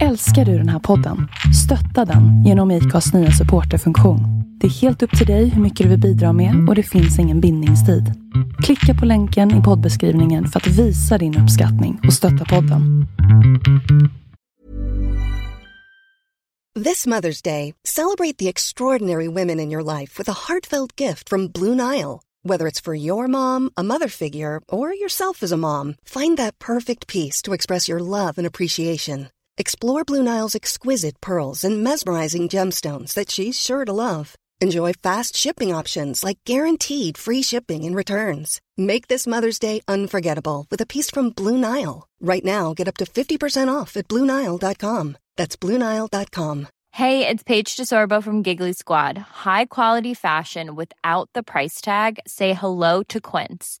Älskar du den här podden? Stötta den genom IKAs nya supporterfunktion. Det är helt upp till dig hur mycket du vill bidra med och det finns ingen bindningstid. Klicka på länken i poddbeskrivningen för att visa din uppskattning och stötta podden. This Mother's Day, celebrate the extraordinary women in your life with a heartfelt gift from Blue Nile. Whether it's for your mom, a mother figure, or yourself as a mom, find that perfect piece to express your love and appreciation. Explore Blue Nile's exquisite pearls and mesmerizing gemstones that she's sure to love. Enjoy fast shipping options like guaranteed free shipping and returns. Make this Mother's Day unforgettable with a piece from Blue Nile. Right now, get up to 50% off at BlueNile.com. That's BlueNile.com. Hey, it's Paige DeSorbo from Giggly Squad. High quality fashion without the price tag. Say hello to Quince.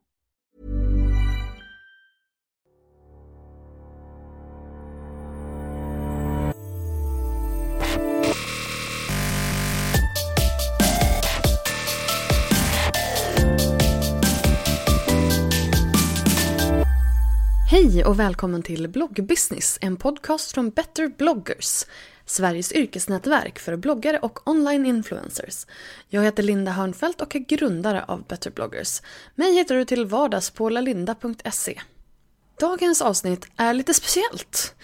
Hej och välkommen till Bloggbusiness, en podcast från Better bloggers. Sveriges yrkesnätverk för bloggare och online influencers. Jag heter Linda Hörnfeldt och är grundare av Better bloggers. Mig hittar du till vardags på lalinda.se. Dagens avsnitt är lite speciellt.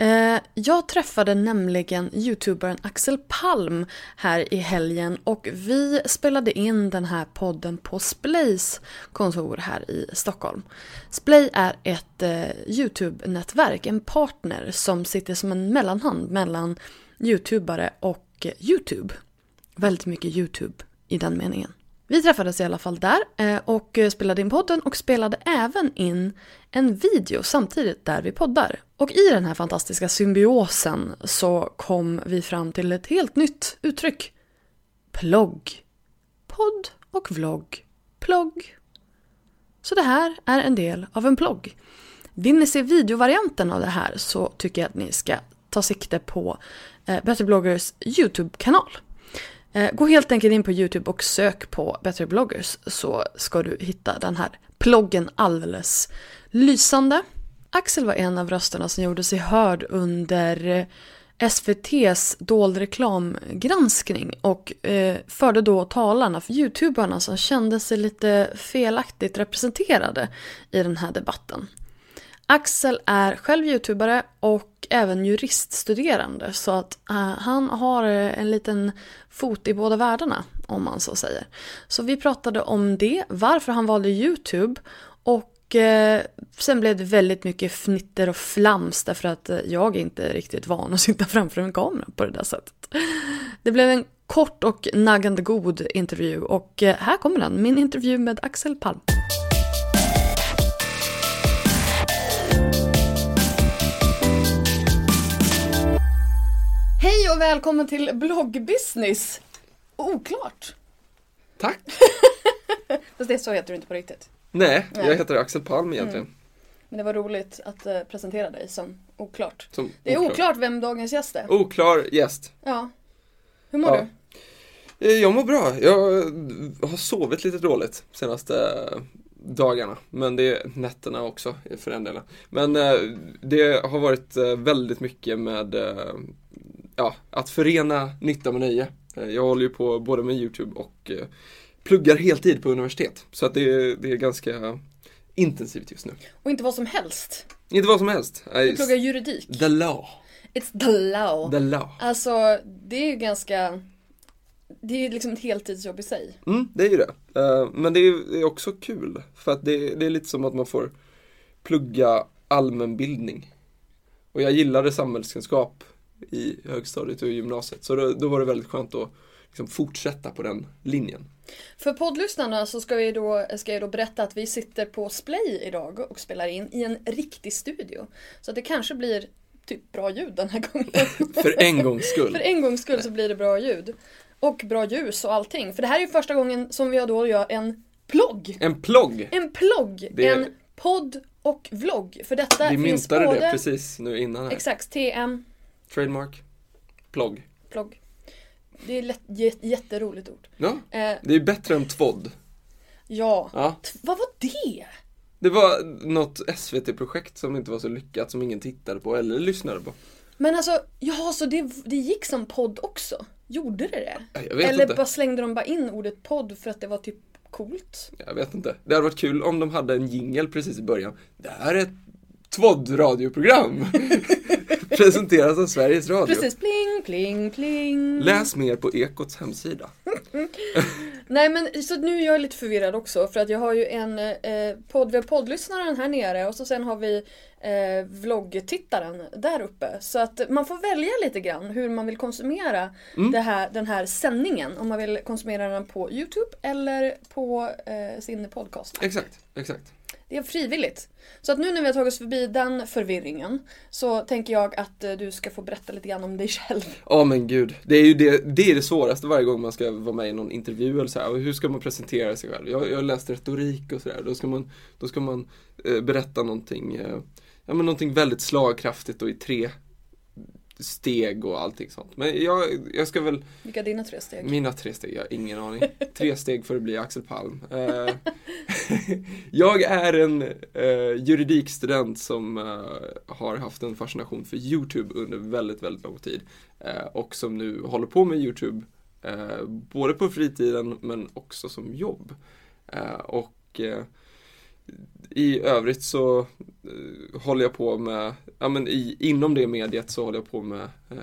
Eh, jag träffade nämligen youtubern Axel Palm här i helgen och vi spelade in den här podden på Splays kontor här i Stockholm. Splay är ett eh, youtube-nätverk, en partner som sitter som en mellanhand mellan youtubare och youtube. Väldigt mycket youtube i den meningen. Vi träffades i alla fall där eh, och spelade in podden och spelade även in en video samtidigt där vi poddar. Och i den här fantastiska symbiosen så kom vi fram till ett helt nytt uttryck. Plogg. Podd och vlogg. Plogg. Så det här är en del av en plogg. Vill ni se videovarianten av det här så tycker jag att ni ska ta sikte på eh, Better bloggers YouTube-kanal. Eh, gå helt enkelt in på YouTube och sök på Better bloggers så ska du hitta den här ploggen alldeles lysande. Axel var en av rösterna som gjorde sig hörd under eh, SVTs dold reklamgranskning och eh, förde då talarna för youtubarna som kände sig lite felaktigt representerade i den här debatten. Axel är själv youtubare och även juriststuderande så att eh, han har eh, en liten fot i båda världarna om man så säger. Så vi pratade om det, varför han valde youtube och uh, sen blev det väldigt mycket fnitter och flams därför att uh, jag är inte riktigt van att sitta framför en kamera på det där sättet. Det blev en kort och naggande god intervju och här kommer den, min intervju med Axel Palm. Hej och välkommen till bloggbusiness! Oklart. Tack! Fast det så heter du inte på riktigt. Nej, Nej. jag heter Axel Palm egentligen. Men det var roligt att eh, presentera dig som oklart. Som Det är oklar. oklart vem dagens gäst är. Oklar gäst. Ja. Hur mår Ja. du? Eh, Jag mår bra. Jag har sovit lite dåligt senaste dagarna. Men det är nätterna också för den delen. Men eh, det har varit eh, väldigt mycket med eh, ja, att förena nytta med nöje. Eh, Jag håller ju på både med YouTube och eh, pluggar heltid på universitet. Så att det, är- det är ganska intensivt just nu. Och inte vad som helst. Inte vad som helst. Du pluggar juridik. The law. It's the law. The law. Alltså, det är ju ganska... Det är ju liksom ett heltidsjobb i sig. Mm, det är ju det. Eh, Men det är det är också kul. För att det, det är lite som att man får plugga allmänbildning. Och jag gillade samhällskunskap i högstadiet och gymnasiet. Så då, då var det väldigt skönt att liksom fortsätta på den linjen. För poddlyssnarna så ska, vi då, ska jag då berätta att vi sitter på Splay idag och spelar in i en riktig studio. Så det kanske blir typ bra ljud den här gången. För en gångs skull. För en gångs skull så blir det bra ljud. Och bra ljus och allting. För det här är ju första gången som vi då gör en plogg. En plogg. En plogg. Det- En podd och vlogg. För detta Vi finns myntade både... det precis nu innan här. Exakt, TM, Trademark. Plogg. plogg. Det är lätt, jät- jätteroligt ord. Ja, Eh, det är bättre än tvådd. ja. Ja. Vad var det? Det var något SVT-projekt som inte var så lyckat som ingen tittade på eller lyssnade på. Men alltså, ja så det, det gick som podd också? Gjorde det det? Eller inte. bara slängde de bara in ordet podd för att det var typ coolt? Jag vet inte. Det hade varit kul om de hade en jingle precis i början. Det här är ett tvådd-radioprogram. Presenteras av Sveriges Radio. Precis, pling, pling, pling. Läs mer på Ekots hemsida. Nej men så nu är jag lite förvirrad också för att jag har ju en eh, podd, vi har poddlyssnaren här nere och så sen har vi eh, vloggtittaren där uppe. Så att man får välja lite grann hur man vill konsumera Mm. här, den här sändningen. Om man vill konsumera den på Youtube eller på eh, sin podcast. Exakt, exakt. Det är frivilligt. Så att nu när vi har tagit oss förbi den förvirringen så tänker jag att eh, du ska få berätta lite grann om dig själv. Ja men gud, det är ju det, det, är det svåraste varje gång man ska vara med i någon intervju eller så här. Hur ska man presentera sig själv? Jag, jag har läst retorik och sådär. Då ska man, då ska man eh, berätta någonting, eh, ja men någonting väldigt slagkraftigt och i tre steg och allting sånt. Men jag, jag ska väl, Vilka är dina tre steg? mina tre steg, jag har ingen aning. Tre steg för att bli Axel Palm. Eh, jag är en eh, juridikstudent som eh, har haft en fascination för YouTube under väldigt, väldigt lång tid. Eh, och som nu håller på med YouTube eh, både på fritiden men också som jobb. Och i övrigt så eh, håller jag på med, ja men i, inom det mediet så håller jag på med eh,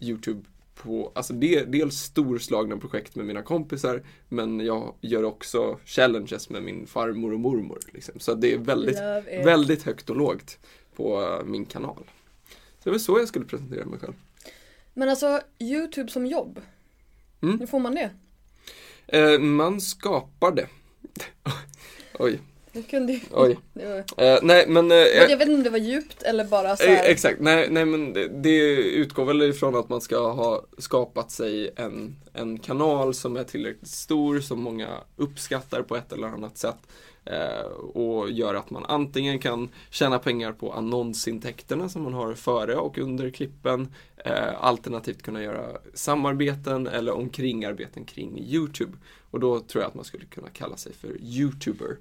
YouTube på, alltså det, dels storslagna projekt med mina kompisar men jag gör också challenges med min farmor och mormor. Liksom. Så det är väldigt, väldigt högt och lågt på eh, min kanal. Så det var så jag skulle presentera mig själv. Men alltså, Youtube som jobb. Mm. Hur får man det? Eh, man skapar det. Oj, Du kunde ju... oj. Var... Eh, nej men eh, Men jag vet inte om det var djupt eller bara så Eh, här... Exakt, nej, nej men det, det utgår väl ifrån att man ska ha skapat sig en, en kanal som är tillräckligt stor, som många uppskattar på ett eller annat sätt. Eh, och gör att man antingen kan tjäna pengar på annonsintäkterna som man har före och under klippen. Eh, alternativt kunna göra samarbeten eller omkringarbeten kring YouTube. Och då tror jag att man skulle kunna kalla sig för YouTuber.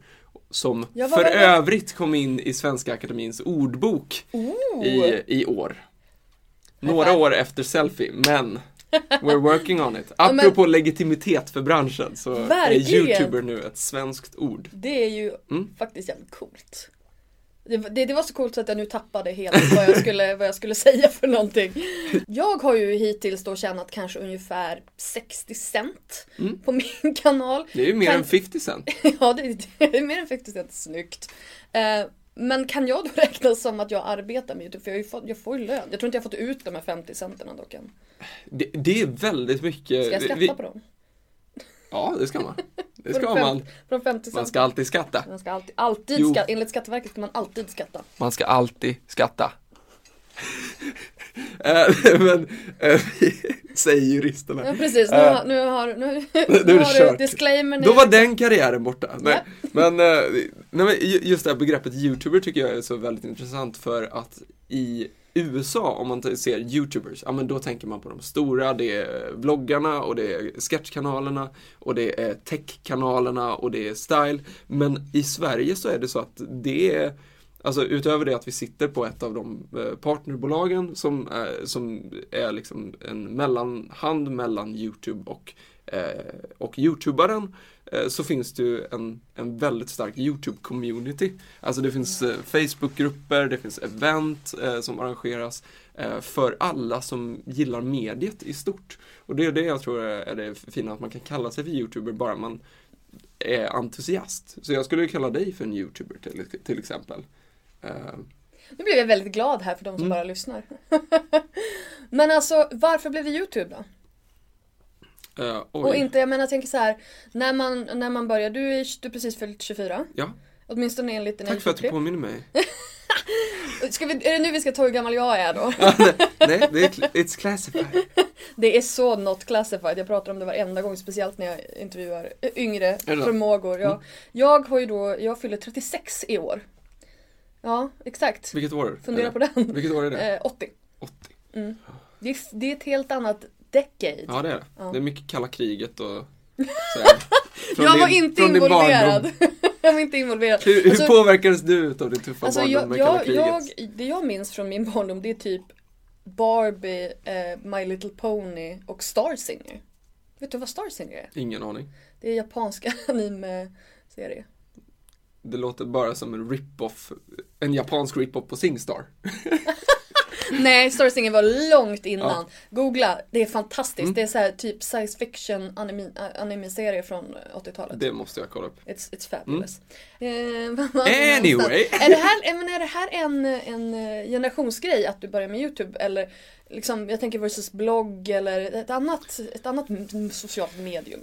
Som Ja, för det? övrigt kom in i Svenska Akademins ordbok Oh. i, i år. Några år efter selfie, men we're working on it. men- Apropå legitimitet för branschen så Verkligen. är YouTuber nu ett svenskt ord. Det är ju Mm. faktiskt jävligt coolt. Det, det, det var så coolt så att jag nu tappade helt vad jag, skulle, vad jag skulle säga för någonting. Jag har ju hittills då tjänat kanske ungefär 60 cent Mm. på min kanal. Det är ju mer Kan- än 50 cent. Ja, det, det är mer än 50 cent. Snyggt. Eh, men kan jag då räknas som att jag arbetar med YouTube? För jag, fått, jag får ju lön. Jag tror inte jag har fått ut de här 50 centerna dock än. Det, det är väldigt mycket. Ska jag skatta vi- på dem? Ja, det ska man. Det ska man. De 50 Man ska alltid skatta. Man ska alltid, alltid skatta. Enligt Skatteverket ska man alltid skatta. Man ska alltid skatta. Eh, Men, eh, säger juristerna. Ja precis, nu Eh, har, nu har, nu, nu, har du kört. disclaimer Då var den karriären borta. Nej. Ja. Men, nej, men ju- just det här begreppet YouTuber tycker jag är så väldigt intressant för att i USA, om man ser YouTubers, ja men då tänker man på de stora, det är vloggarna och det är sketchkanalerna och det är techkanalerna och det är style. Men i Sverige så är det så att det är Alltså utöver det att vi sitter på ett av de eh, partnerbolagen som är, som är liksom en mellanhand mellan YouTube och, och YouTubaren eh, så finns det ju en, en väldigt stark YouTube-community. Alltså det finns eh, Facebook-grupper, det finns event eh, som arrangeras eh, för alla som gillar mediet i stort. Och det är det jag tror är det fina, att man kan kalla sig för YouTuber bara man är entusiast. Så jag skulle kalla dig för en YouTuber till, till exempel. Eh, Nu blev jag väldigt glad här för de som Mm. bara lyssnar. Men alltså, varför blev det YouTube då? Eh, oj. Och inte, jag menar jag tänker så här, när man, när man börjar, du är du är precis fyllt 24. Ja, Åtminstone enligt en tack för att du påminner mig. Ska vi, är det nu vi ska ta hur gammal jag är då? Nej, det är, it's classified. Det är så not classified. Jag pratar om det varenda gång, speciellt när jag intervjuar yngre det så? förmågor. Jag, jag har ju då, jag fyller 36 i år. Ja, exakt. Vilket år? Fundera på den. Vilket år är det? Eh, 80. 80. Det är, det är ett helt annat decade. Ja, det är det. Ja. Det är mycket kalla kriget och sådär. Jag var din- inte involverad. jag var inte involverad. Hur, hur Alltså- påverkades du utav din tuffa Alltså barndom jag, med kalla jag, kriget? jag, det jag minns från min barndom det är typ Barbie, eh, My Little Pony och Star Singer. Vet du vad Star Singer är? Ingen aning. Det är japanska anime-serie. Det låter bara som en rip-off, en japansk rip-off på Singstar. Nej, Star Singer var långt innan. Ja. Mm. Googla, det är fantastiskt. Det är så här typ science fiction anime, anime-serie från eh, 80-talet. Det måste jag kolla upp. It's, it's fabulous. Eh, var det Anyway. Är det här, eh, men är det här en, en eh, generationsgrej att du börjar med YouTube? Eller liksom, jag tänker versus blogg eller ett annat, ett annat socialt medium?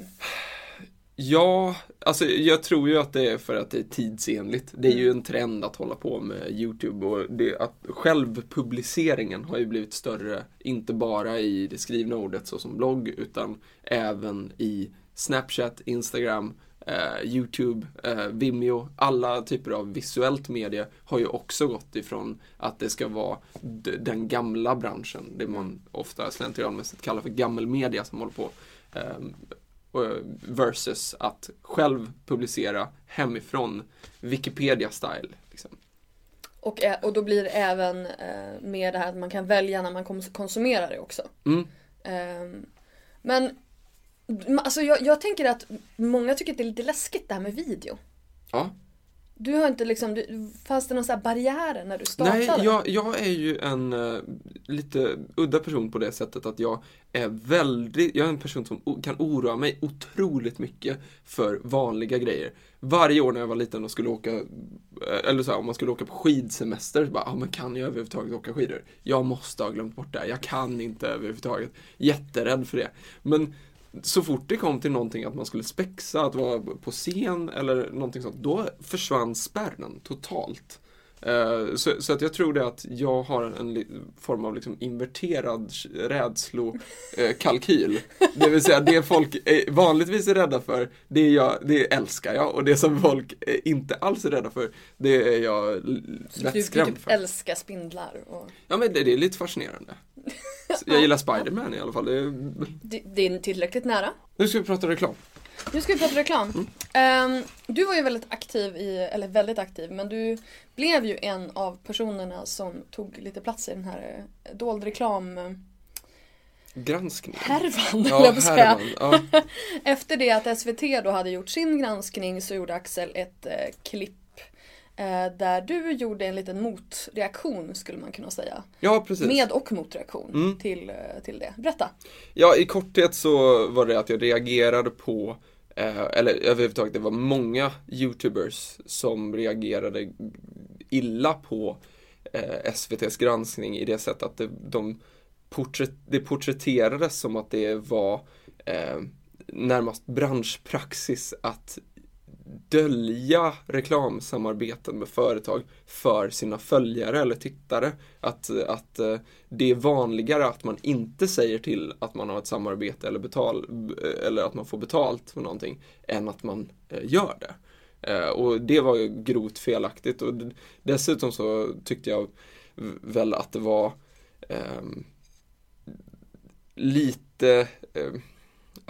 Ja, alltså jag tror ju att det är för att det är tidsenligt. Det är Mm. ju en trend att hålla på med YouTube och det, att självpubliceringen har ju blivit större, inte bara i det skrivna ordet såsom blogg, utan även i Snapchat, Instagram, eh, YouTube, eh, Vimeo, alla typer av visuellt media har ju också gått ifrån att det ska vara den gamla branschen, det man ofta slentrianmässigt kallar för gammelmedia som håller på. Och- versus att själv publicera hemifrån Wikipedia-style. Liksom. Och, och då blir det även eh, med det här att man kan välja när man kons- konsumerar det också. Mm. Ehm, men alltså jag, jag tänker att många tycker att det är lite läskigt det här med video. Ja. Du har inte liksom, du, fanns det någon sån här barriärer när du startade? Nej, jag, jag är ju en uh, lite udda person på det sättet att jag är väldigt, jag är en person som kan oroa mig otroligt mycket för vanliga grejer. Varje år när jag var liten och skulle åka, eh, eller så här, om man skulle åka på skidsemester, så bara, ah, men kan jag överhuvudtaget åka skidor? Jag måste ha glömt bort det, här. jag kan inte överhuvudtaget. Jätterädd för det. Men så fort det kom till någonting att man skulle spexa, att vara på scen eller någonting sånt, då försvann spärren totalt. Eh, Så, så att jag tror det att jag har en, form av liksom inverterad rädslokalkyl. Det vill säga det folk är, vanligtvis är rädda för, det, är jag, det älskar jag och det som folk eh, inte alls är rädda för, det är jag l- Så du, du lättskrämd typ för. älskar spindlar och Ja men det, det är lite fascinerande. Jag gillar Spiderman i alla fall. Det är... det, det är tillräckligt nära. Nu ska vi prata reklam. Nu ska vi prata reklam. Ehm, du var ju väldigt aktiv i, eller väldigt aktiv, men du blev ju en av personerna som tog lite plats i den här eh, dold reklam eh, Granskning. härvan, Ja, jag på säga. härvan. Ja. Efter det att SVT då hade gjort sin granskning så gjorde Axel ett eh, klipp där du gjorde en liten motreaktion skulle man kunna säga. ja, precis. Med och motreaktion Mm. till, eh, till det. Berätta. Ja, i korthet så var det att jag reagerade på eh, eller överhuvudtaget, det var många YouTubers som reagerade illa på eh, SVTs granskning i det sättet att det, de porträtt, det porträtterades som att det var eh, närmast branschpraxis att dölja reklamsamarbeten med företag för sina följare eller tittare. Att, att eh, det är vanligare att man inte säger till att man har ett samarbete eller, betal, eh, eller att man får betalt för någonting än att man eh, gör det. Och det var ju grovt felaktigt och dessutom så tyckte jag väl att det var eh, lite eh,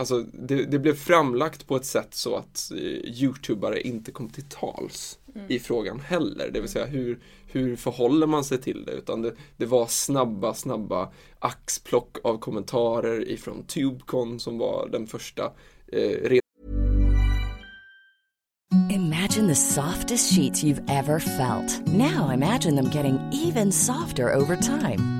Alltså det, det blev framlagt på ett sätt så att eh, Youtubare inte kom till tals i frågan heller. Det vill säga hur, hur förhåller man sig till det? Utan det, det var snabba, snabba axplock av kommentarer ifrån Tubecon som var den första eh, Imagine the softest sheets you've ever felt. Now imagine them getting even softer over time.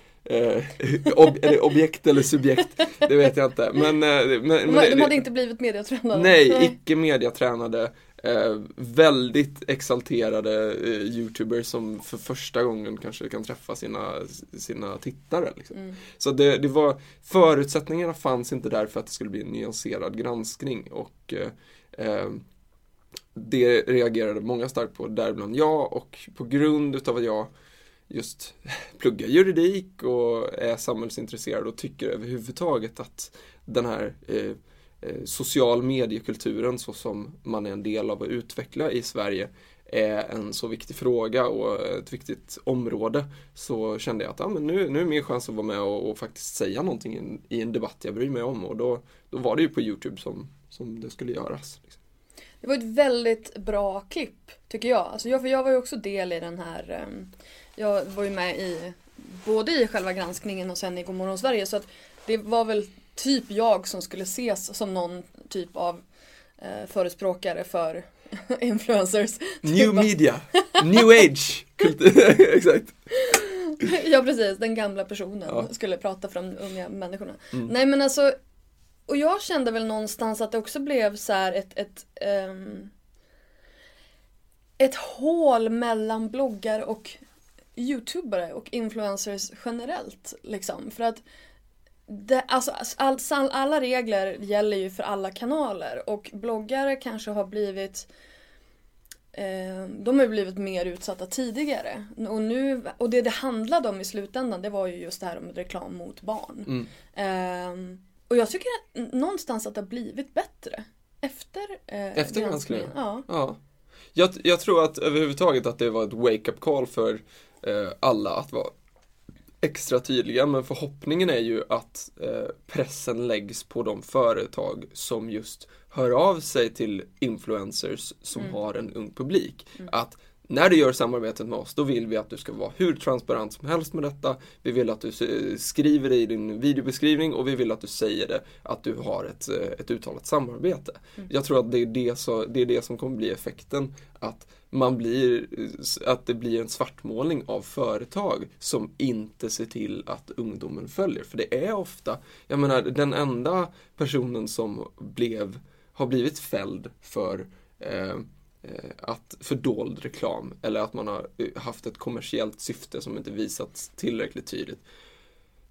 eh, ob, eller objekt eller subjekt, det vet jag inte. Men, eh, men, De, men de det- hade inte blivit mediatränade. Nej, icke mediatränade, eh, väldigt exalterade eh, YouTubers som för första gången kanske kan träffa sina, sina tittare. Liksom. Så det, det var, förutsättningarna fanns inte där för att det skulle bli en nyanserad granskning och eh, eh, det reagerade många starkt på, däribland jag och på grund utav att jag just pluggar juridik och är samhällsintresserad och tycker överhuvudtaget att den här eh, eh, social mediekulturen så som man är en del av att utveckla i Sverige är en så viktig fråga och ett viktigt område så kände jag att ja, men nu, nu är min chans att vara med och, och faktiskt säga någonting i en, i en debatt jag bryr mig om och då, då var det ju på Youtube som, som det skulle göras. Liksom. Det var ett väldigt bra klipp tycker jag. Alltså jag, för jag var ju också del i den här. um jag var ju med i både i själva granskningen och sen i Godmorgon Sverige. Så att det var väl typ jag som skulle ses som någon typ av eh, förespråkare för influencers. New Typ media, new age, exakt. Ja precis, den gamla personen Ja. Mm. skulle prata för de unga människorna. Nej men alltså, och jag kände väl någonstans att det också blev så här ett, ett, ehm, ett hål mellan bloggar och youtubare och influencers generellt. Liksom. För att det, alltså, all, all, alla regler gäller ju för alla kanaler och bloggare kanske har blivit Eh, de har blivit mer utsatta tidigare. Och, nu, och det det handlade om i slutändan det var ju just det här om reklam mot barn. Eh, och jag tycker att någonstans att det har blivit bättre. Efter, eh, Efter granskningen? Ja. Ja. Jag, jag tror att överhuvudtaget att det var ett wake-up call för alla att vara extra tydliga men förhoppningen är ju att eh, pressen läggs på de företag som just hör av sig till influencers som har en ung publik. Att när du gör samarbetet med oss, då vill vi att du ska vara hur transparent som helst med detta. Vi vill att du eh, skriver det i din videobeskrivning och vi vill att du säger det, att du har ett, eh, ett uttalat samarbete. Jag tror att det är det, så, det är det som kommer bli effekten. Att man blir, att det blir en svartmålning av företag som inte ser till att ungdomen följer. För det är ofta, jag menar den enda personen som blev, har blivit fälld för eh, eh, att fördold reklam eller att man har eh, haft ett kommersiellt syfte som inte visats tillräckligt tydligt.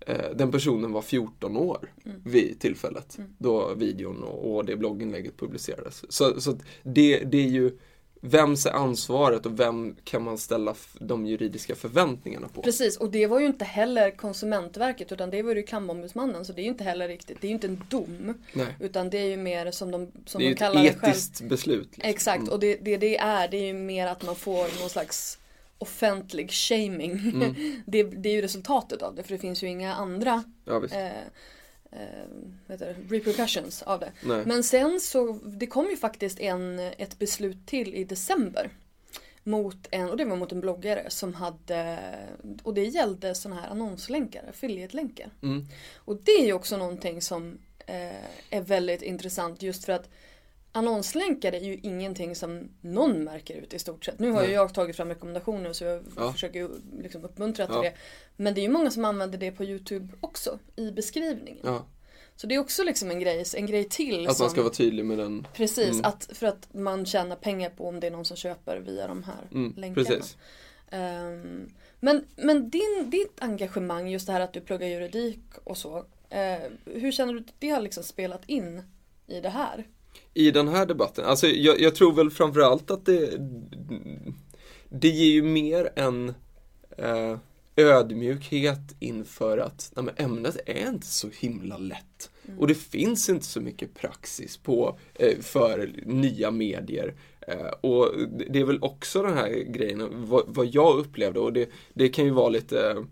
Eh, Den personen var 14 år vid tillfället då videon och, och det blogginlägget publicerades. Så, så det, det är ju Vems är ansvaret och vem kan man ställa de juridiska förväntningarna på? Precis, och det var ju inte heller Konsumentverket utan det var ju Kammarombudsmannen så det är ju inte heller riktigt, det är ju inte en dom. Nej. Utan det är ju mer som de, som Det är de kallar ett det själv. etiskt beslut. liksom. Exakt, och det, det det är, det är ju mer att man får någon slags offentlig shaming. Mm. det, det är ju resultatet av det för det finns ju inga andra Ja, eh, eh, det, repercussions av det. Nej. Men sen så, det kom ju faktiskt en, ett beslut till i december. Mot en, och det var mot en bloggare som hade, och det gällde sådana här annonslänkar, affiliate-länkar. Mm. Och det är ju också någonting som eh, är väldigt intressant just för att annonslänkar är ju ingenting som någon märker ut i stort sett. Nu har ju jag tagit fram rekommendationer så jag Ja. försöker liksom uppmuntra till Ja. det. Men det är ju många som använder det på Youtube också i beskrivningen. Ja. Så det är också liksom en grej, en grej till. Att som, man ska vara tydlig med den. Precis, Mm. att, för att man tjänar pengar på om det är någon som köper via de här Mm, länkarna. precis. Ehm, men men din, ditt engagemang, just det här att du pluggar juridik och så. eh, hur känner du att det har liksom spelat in i det här? I den här debatten, alltså jag, jag tror väl framförallt att det Det ger ju mer en eh, ödmjukhet inför att nej, ämnet är inte så himla lätt. Och det finns inte så mycket praxis på eh, för nya medier. Eh, och det är väl också den här grejen, vad, vad jag upplevde och det, det kan ju vara lite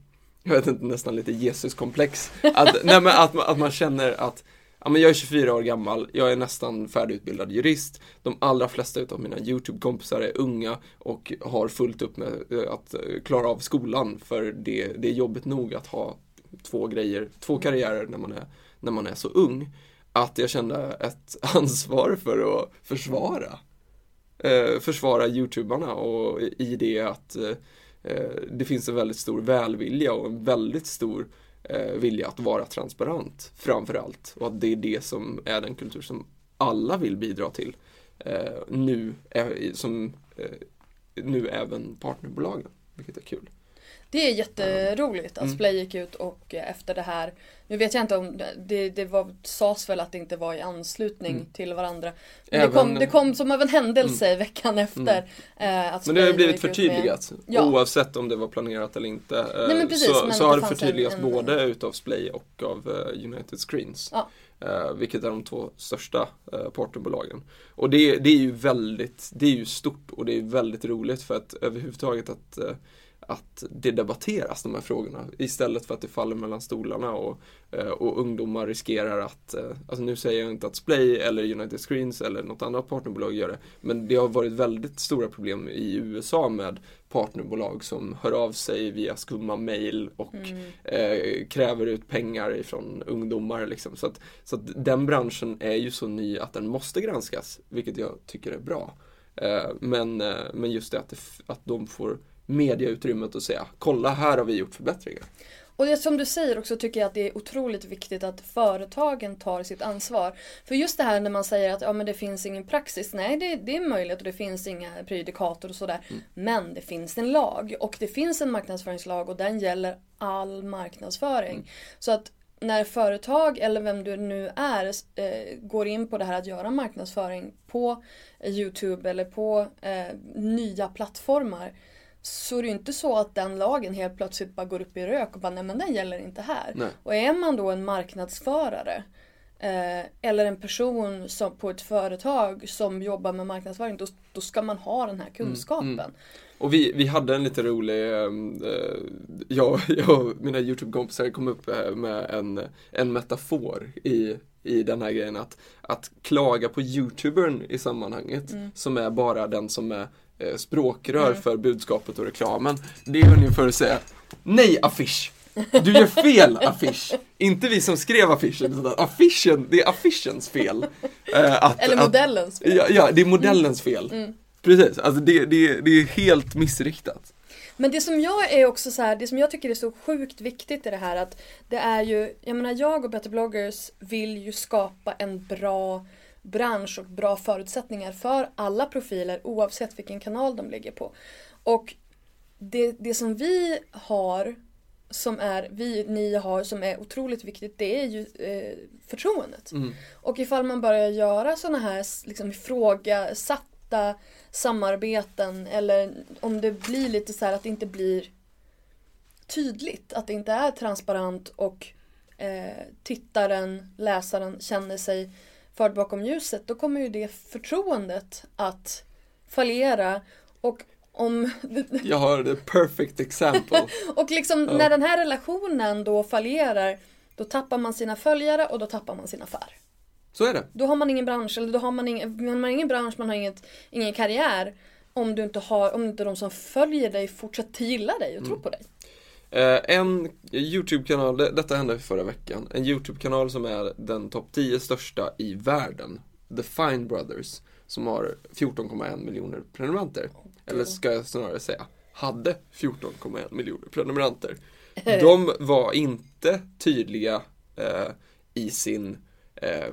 jag vet inte, nästan lite Jesuskomplex. Att, nej, men att, att man känner att ja, men jag är 24 år gammal, jag är nästan färdigutbildad jurist. De allra flesta av mina YouTube-kompisar är unga och har fullt upp med eh, att eh, klara av skolan för det, det är jobbigt nog att ha två grejer, två karriärer när man är, när man är så ung. Att jag kände ett ansvar för att försvara eh, försvara youtubarna och i det att eh, eh, det finns en väldigt stor välvilja och en väldigt stor eh, vilja att vara transparent framför allt och att det är det som är den kultur som alla vill bidra till eh, nu, eh, som eh, nu även partnerbolagen, vilket är kul. Det är jätteroligt att Mm. Splay gick ut och eh, efter det här Nu vet jag inte om det, det var, sades väl att det inte var i anslutning Mm. till varandra Men Även- det, kom, det kom som av en händelse veckan efter eh, att Men det har ju blivit förtydligat Ja. oavsett om det var planerat eller inte. eh, Nej, men precis, så, men så att har det det förtydligats en- en- både utav Splay och av United Screens. Ja. Eh, vilket är de två största partnerbolagen. Och det, det är ju väldigt, det är ju stort och det är väldigt roligt för att överhuvudtaget att eh, att det debatteras de här frågorna istället för att det faller mellan stolarna och, eh, och ungdomar riskerar att, eh, alltså nu säger jag inte att Splay eller United Screens eller något annat partnerbolag gör det, men det har varit väldigt stora problem i USA med partnerbolag som hör av sig via skumma mail och eh, kräver ut pengar ifrån ungdomar liksom. Så att, så att den branschen är ju så ny att den måste granskas, vilket jag tycker är bra. Eh, men, eh, men just det att, det att de får mediautrymmet att säga kolla här har vi gjort förbättringar. Och det som du säger också tycker jag att det är otroligt viktigt att företagen tar sitt ansvar. För just det här när man säger att ja, men det finns ingen praxis. Nej, det, det är möjligt och det finns inga prejudikater och sådär. Men det finns en lag och det finns en marknadsföringslag och den gäller all marknadsföring. Så att när företag eller vem du nu är eh, går in på det här att göra marknadsföring på Youtube eller på eh, nya plattformar så är det ju inte så att den lagen helt plötsligt bara går upp i rök och bara nej men den gäller inte här. Nej. Och är man då en marknadsförare eh, eller en person som, på ett företag som jobbar med marknadsföring då, då ska man ha den här kunskapen. Och vi, vi hade en lite rolig, eh, jag, jag och mina YouTube-kompisar kom upp eh, med en, en metafor i, i den här grejen att, att klaga på YouTubern i sammanhanget som är bara den som är eh, språkrör för budskapet och reklamen. Det är ungefär att säga Nej affisch! Du gör fel affisch! Inte vi som skrev affischen, utan affischen, det är affischens fel. Eh, att, Eller att- modellens fel. Ja, ja, det är modellens fel. Precis, alltså det, det, det är helt missriktat. Men det som jag är också så här, det som jag tycker är så sjukt viktigt i det här att det är ju, jag menar jag och Better bloggers vill ju skapa en bra bransch och bra förutsättningar för alla profiler oavsett vilken kanal de ligger på. Och det, det som vi har som är, vi, ni har som är otroligt viktigt det är ju eh, förtroendet. Och ifall man börjar göra sådana här liksom, ifrågasatta samarbeten eller om det blir lite så här att det inte blir tydligt, att det inte är transparent och eh, tittaren, läsaren känner sig förd bakom ljuset, då kommer ju det förtroendet att fallera och om Jag har the perfect example. och liksom när den här relationen då fallerar då tappar man sina följare och då tappar man sin affär. Så är det. Då har man ingen bransch, eller då har man ingen, man har ingen bransch, man har inget, ingen karriär om du inte har, om inte de som följer dig fortsätter gilla dig och tror på dig. Eh, en YouTube-kanal, det, detta hände förra veckan, en YouTube-kanal som är den topp 10 största i världen, The Fine Brothers, som har 14,1 miljoner prenumeranter. Eller ska jag snarare säga, hade 14,1 miljoner prenumeranter. De var inte tydliga eh, i sin eh,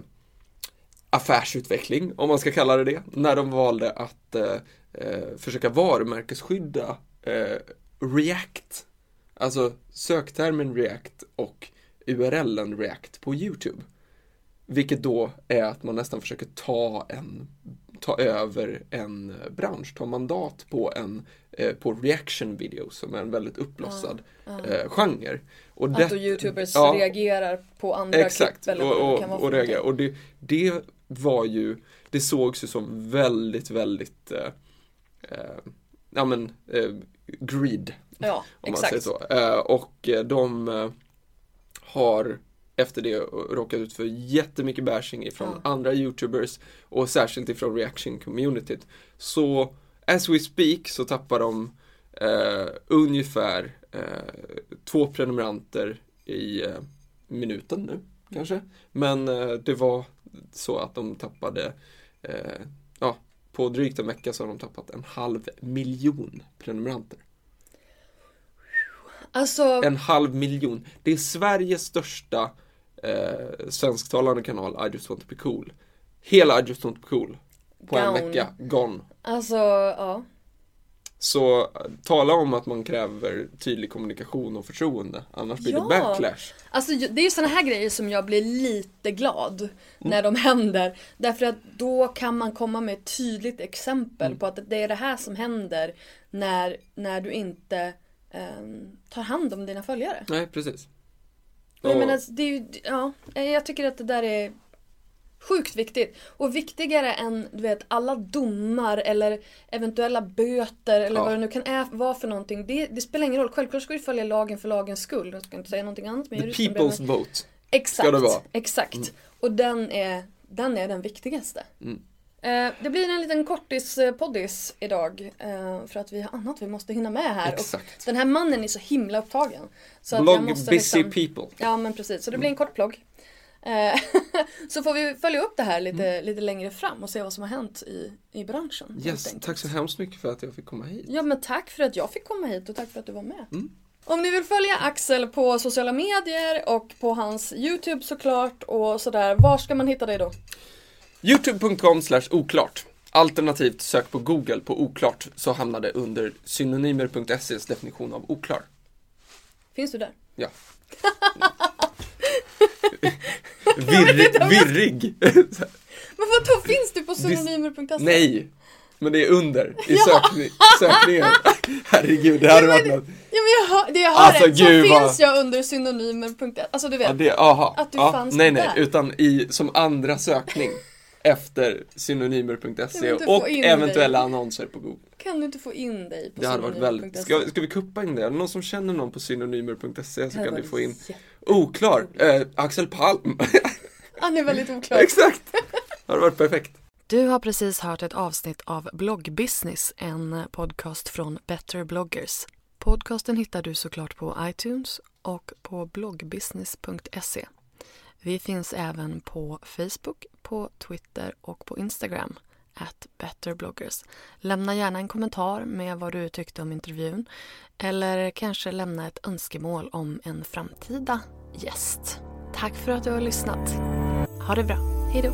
affärsutveckling, om man ska kalla det det, när de valde att eh, eh, försöka varumärkesskydda eh, React. Alltså söktermen React och URLen React på YouTube. Vilket då är att man nästan försöker ta en ta över en bransch, ta mandat på en eh, på reaction video som är en väldigt uppblossad eh, genre. Och Att det- då youtubers ja, reagerar på andra Exakt, klipp eller och, vad det kan vara och, och, för reagera. någonting. och det, det var ju, det sågs ju som väldigt, väldigt eh, eh, ja men eh, greed Ja, om man exakt. säger så. Eh, och eh, de eh, har efter det råkat ut för jättemycket bashing ifrån andra youtubers och särskilt ifrån reaction communityt. Så as we speak så tappar de eh, ungefär två prenumeranter i minuten nu kanske. Men det var så att de tappade ja, på drygt en vecka så har de tappat en halv miljon prenumeranter. Alltså, En halv miljon. Det är Sveriges största eh, svensktalande kanal, I just want to be cool. Hela I just want to be cool. På en Gone. vecka, gone. alltså, ja. Så eh, tala om att man kräver tydlig kommunikation och förtroende. Annars blir Ja. det backlash. Alltså det är ju såna här grejer som jag blir lite glad Mm. när de händer. Därför att då kan man komma med ett tydligt exempel Mm. på att det är det här som händer när, när du inte ehm, tar hand om dina följare. Nej, precis. Och jag Och- menar, det är ju, ja, jag tycker att det där är sjukt viktigt. Och viktigare än du vet alla domar eller eventuella böter eller Ja. vad det nu kan vara för någonting. Det, det spelar ingen roll. Självklart ska du följa lagen för lagens skull. Jag ska inte säga någonting annat. Men The people's mig- vote. Exakt, ska det vara. Mm. exakt. Och den är, den är den viktigaste. Eh, det blir en liten kortis-poddis idag. eh, för att vi har annat vi måste hinna med här. Exakt. Och den här mannen är så himla upptagen. Så måste busy liksom- people. Ja men precis, så det blir en kort plogg. Eh, så får vi följa upp det här lite, lite längre fram och se vad som har hänt i, i branschen. Yes, tack så hemskt mycket för att jag fick komma hit. Ja men tack för att jag fick komma hit och tack för att du var med. Mm. Om ni vill följa Axel på sociala medier och på hans YouTube såklart och sådär, var ska man hitta dig då? Youtube.com oklart. Alternativt sök på Google på oklart så hamnar det under synonymer.ses definition av oklar. Finns du där? Ja. Virrig. virrig. Men vadå, finns du på synonymer.se? Nej, men det är under i sökning, sökningen. Herregud, det hade varit något. Ja men jag hör, det jag hör Alltså, rätt, så gud, vad- finns jag under synonymer.se. Alltså du vet. Ja, det, aha. Att du ja, fanns nej, där. nej, utan i, som andra sökning efter synonymer.se och eventuella dig. annonser på Google. Kan du inte få in dig på Det hade varit väldigt, synonymer.se? ska, ska vi kuppa in det? Är det någon som känner någon på synonymer.se så kan du få in Oklar, eh, Axel Palm. Han är väldigt oklar. Exakt! Det hade varit perfekt. Du har precis hört ett avsnitt av Bloggbusiness, en podcast från Better bloggers. Podcasten hittar du såklart på iTunes och på bloggbusiness.se. Vi finns även på Facebook, på Twitter och på Instagram, at betterbloggers. Lämna gärna en kommentar med vad du tyckte om intervjun eller kanske lämna ett önskemål om en framtida gäst. Tack för att du har lyssnat. Ha det bra. Hej då!